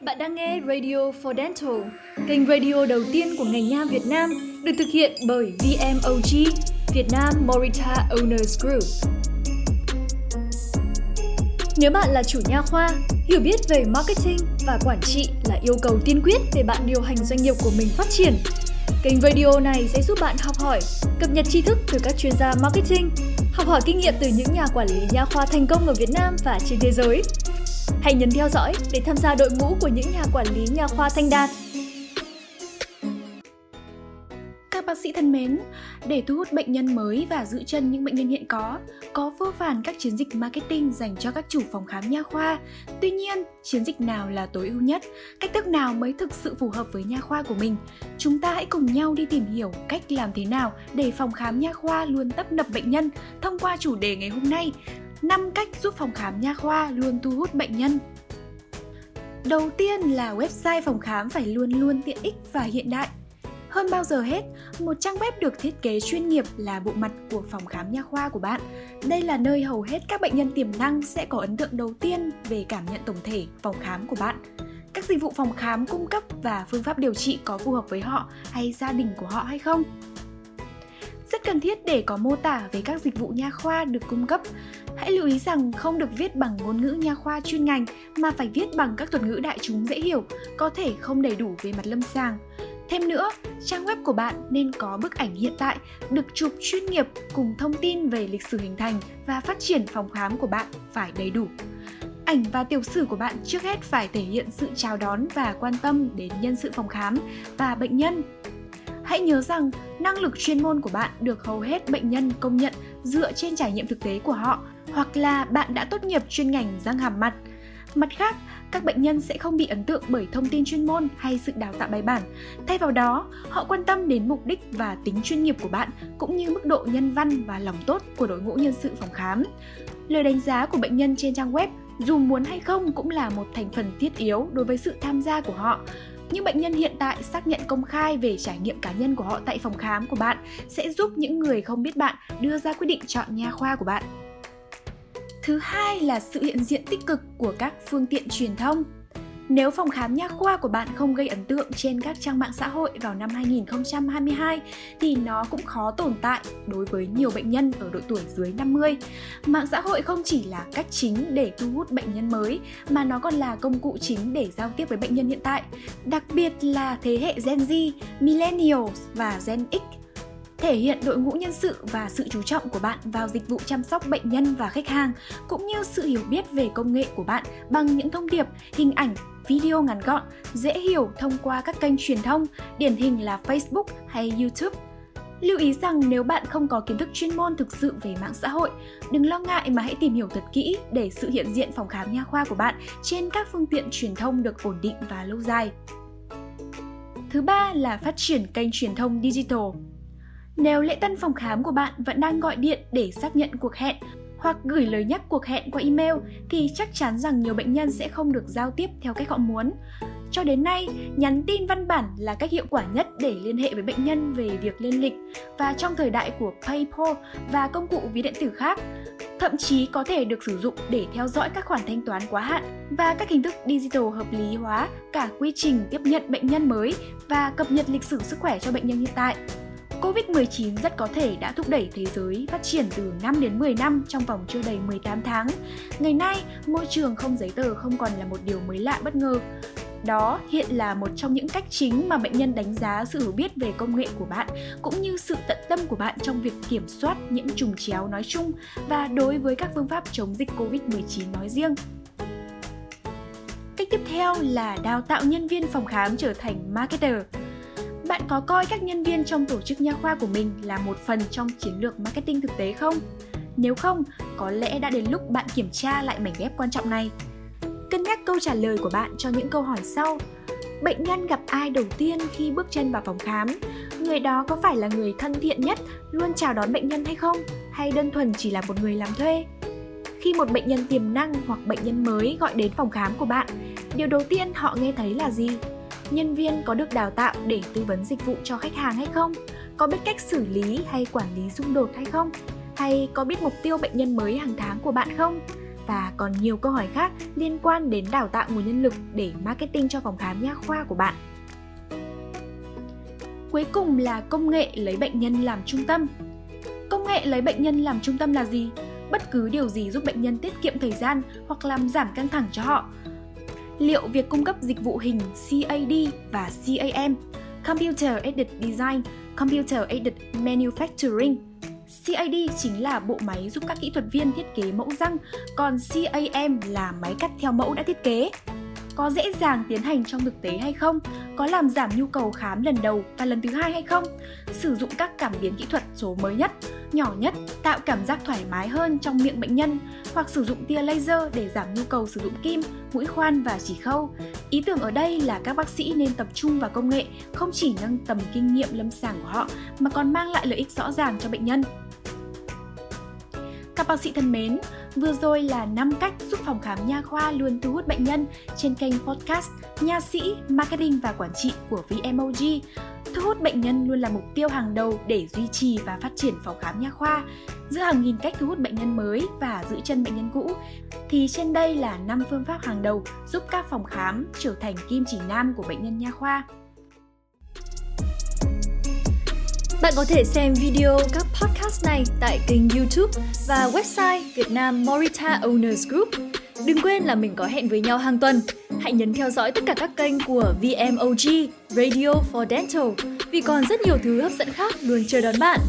Bạn đang nghe Radio for Dental, kênh radio đầu tiên của ngành nha Việt Nam, được thực hiện bởi VMOG, Việt Nam Morita Owners Group. Nếu bạn là chủ nha khoa, hiểu biết về marketing và quản trị là yêu cầu tiên quyết để bạn điều hành doanh nghiệp của mình phát triển. Kênh radio này sẽ giúp bạn học hỏi, cập nhật tri thức từ các chuyên gia marketing, học hỏi kinh nghiệm từ những nhà quản lý nha khoa thành công ở Việt Nam và trên thế giới. Hãy nhấn theo dõi để tham gia đội ngũ của những nhà quản lý nha khoa thanh đạt. Các bác sĩ thân mến, để thu hút bệnh nhân mới và giữ chân những bệnh nhân hiện có, có vô vàn các chiến dịch marketing dành cho các chủ phòng khám nha khoa. Tuy nhiên, chiến dịch nào là tối ưu nhất? Cách thức nào mới thực sự phù hợp với nha khoa của mình? Chúng ta hãy cùng nhau đi tìm hiểu cách làm thế nào để phòng khám nha khoa luôn tấp nập bệnh nhân thông qua chủ đề ngày hôm nay 5 cách giúp phòng khám nha khoa luôn thu hút bệnh nhân. Đầu tiên là website phòng khám phải luôn luôn tiện ích và hiện đại. Hơn bao giờ hết, một trang web được thiết kế chuyên nghiệp là bộ mặt của phòng khám nha khoa của bạn. Đây là nơi hầu hết các bệnh nhân tiềm năng sẽ có ấn tượng đầu tiên về cảm nhận tổng thể phòng khám của bạn. Các dịch vụ phòng khám cung cấp và phương pháp điều trị có phù hợp với họ hay gia đình của họ hay không? Rất cần thiết để có mô tả về các dịch vụ nha khoa được cung cấp. Hãy lưu ý rằng không được viết bằng ngôn ngữ nha khoa chuyên ngành mà phải viết bằng các thuật ngữ đại chúng dễ hiểu, có thể không đầy đủ về mặt lâm sàng. Thêm nữa, trang web của bạn nên có bức ảnh hiện tại, được chụp chuyên nghiệp cùng thông tin về lịch sử hình thành và phát triển phòng khám của bạn phải đầy đủ. Ảnh và tiểu sử của bạn trước hết phải thể hiện sự chào đón và quan tâm đến nhân sự phòng khám và bệnh nhân. Hãy nhớ rằng năng lực chuyên môn của bạn được hầu hết bệnh nhân công nhận dựa trên trải nghiệm thực tế của họ hoặc là bạn đã tốt nghiệp chuyên ngành răng hàm mặt. Mặt khác, các bệnh nhân sẽ không bị ấn tượng bởi thông tin chuyên môn hay sự đào tạo bài bản. Thay vào đó, họ quan tâm đến mục đích và tính chuyên nghiệp của bạn cũng như mức độ nhân văn và lòng tốt của đội ngũ nhân sự phòng khám. Lời đánh giá của bệnh nhân trên trang web dù muốn hay không cũng là một thành phần thiết yếu đối với sự tham gia của họ. Những bệnh nhân hiện tại xác nhận công khai về trải nghiệm cá nhân của họ tại phòng khám của bạn sẽ giúp những người không biết bạn đưa ra quyết định chọn nha khoa của bạn. Thứ hai là sự hiện diện tích cực của các phương tiện truyền thông. Nếu phòng khám nha khoa của bạn không gây ấn tượng trên các trang mạng xã hội vào năm 2022 thì nó cũng khó tồn tại đối với nhiều bệnh nhân ở độ tuổi dưới 50. Mạng xã hội không chỉ là cách chính để thu hút bệnh nhân mới mà nó còn là công cụ chính để giao tiếp với bệnh nhân hiện tại, đặc biệt là thế hệ Gen Z, Millennials và Gen X thể hiện đội ngũ nhân sự và sự chú trọng của bạn vào dịch vụ chăm sóc bệnh nhân và khách hàng cũng như sự hiểu biết về công nghệ của bạn bằng những thông điệp, hình ảnh, video ngắn gọn, dễ hiểu thông qua các kênh truyền thông, điển hình là Facebook hay YouTube. Lưu ý rằng nếu bạn không có kiến thức chuyên môn thực sự về mạng xã hội, đừng lo ngại mà hãy tìm hiểu thật kỹ để sự hiện diện phòng khám nha khoa của bạn trên các phương tiện truyền thông được ổn định và lâu dài. Thứ ba là phát triển kênh truyền thông digital. Nếu lễ tân phòng khám của bạn vẫn đang gọi điện để xác nhận cuộc hẹn hoặc gửi lời nhắc cuộc hẹn qua email thì chắc chắn rằng nhiều bệnh nhân sẽ không được giao tiếp theo cách họ muốn. Cho đến nay, nhắn tin văn bản là cách hiệu quả nhất để liên hệ với bệnh nhân về việc lên lịch và trong thời đại của PayPal và công cụ ví điện tử khác, thậm chí có thể được sử dụng để theo dõi các khoản thanh toán quá hạn và các hình thức digital hợp lý hóa cả quy trình tiếp nhận bệnh nhân mới và cập nhật lịch sử sức khỏe cho bệnh nhân hiện tại. Covid-19 rất có thể đã thúc đẩy thế giới phát triển từ 5 đến 10 năm trong vòng chưa đầy 18 tháng. Ngày nay, môi trường không giấy tờ không còn là một điều mới lạ bất ngờ. Đó hiện là một trong những cách chính mà bệnh nhân đánh giá sự hiểu biết về công nghệ của bạn cũng như sự tận tâm của bạn trong việc kiểm soát những trùng chéo nói chung và đối với các phương pháp chống dịch Covid-19 nói riêng. Cách tiếp theo là đào tạo nhân viên phòng khám trở thành marketer. Bạn có coi các nhân viên trong tổ chức nha khoa của mình là một phần trong chiến lược marketing thực tế không? Nếu không, có lẽ đã đến lúc bạn kiểm tra lại mảnh ghép quan trọng này. Cân nhắc câu trả lời của bạn cho những câu hỏi sau. Bệnh nhân gặp ai đầu tiên khi bước chân vào phòng khám? Người đó có phải là người thân thiện nhất, luôn chào đón bệnh nhân hay không? Hay đơn thuần chỉ là một người làm thuê? Khi một bệnh nhân tiềm năng hoặc bệnh nhân mới gọi đến phòng khám của bạn, điều đầu tiên họ nghe thấy là gì? Nhân viên có được đào tạo để tư vấn dịch vụ cho khách hàng hay không có biết cách xử lý hay quản lý xung đột hay không hay có biết mục tiêu bệnh nhân mới hàng tháng của bạn không và còn nhiều câu hỏi khác liên quan đến đào tạo nguồn nhân lực để marketing cho phòng khám nha khoa của bạn. Cuối cùng là công nghệ lấy bệnh nhân làm trung tâm. Công nghệ lấy bệnh nhân làm trung tâm là gì? Bất cứ điều gì giúp bệnh nhân tiết kiệm thời gian hoặc làm giảm căng thẳng cho họ. Liệu việc cung cấp dịch vụ hình CAD và CAM Computer Aided Design, Computer Aided Manufacturing? CAD chính là bộ máy giúp các kỹ thuật viên thiết kế mẫu răng, còn CAM là máy cắt theo mẫu đã thiết kế. Có dễ dàng tiến hành trong thực tế hay không, có làm giảm nhu cầu khám lần đầu và lần thứ hai hay không, sử dụng các cảm biến kỹ thuật số mới nhất, nhỏ nhất, tạo cảm giác thoải mái hơn trong miệng bệnh nhân, hoặc sử dụng tia laser để giảm nhu cầu sử dụng kim, mũi khoan và chỉ khâu. Ý tưởng ở đây là các bác sĩ nên tập trung vào công nghệ không chỉ nâng tầm kinh nghiệm lâm sàng của họ mà còn mang lại lợi ích rõ ràng cho bệnh nhân. Các bác sĩ thân mến, vừa rồi là 5 cách giúp phòng khám nha khoa luôn thu hút bệnh nhân trên kênh podcast Nha sĩ, Marketing và Quản trị của VMOG. Thu hút bệnh nhân luôn là mục tiêu hàng đầu để duy trì và phát triển phòng khám nha khoa. Giữa hàng nghìn cách thu hút bệnh nhân mới và giữ chân bệnh nhân cũ, thì trên đây là 5 phương pháp hàng đầu giúp các phòng khám trở thành kim chỉ nam của bệnh nhân nha khoa. Bạn có thể xem video các podcast này tại kênh YouTube và website Việt Nam Morita Owners Group. Đừng quên là mình có hẹn với nhau hàng tuần. Hãy nhấn theo dõi tất cả các kênh của VMOG Radio for Dental, vì còn rất nhiều thứ hấp dẫn khác luôn chờ đón bạn.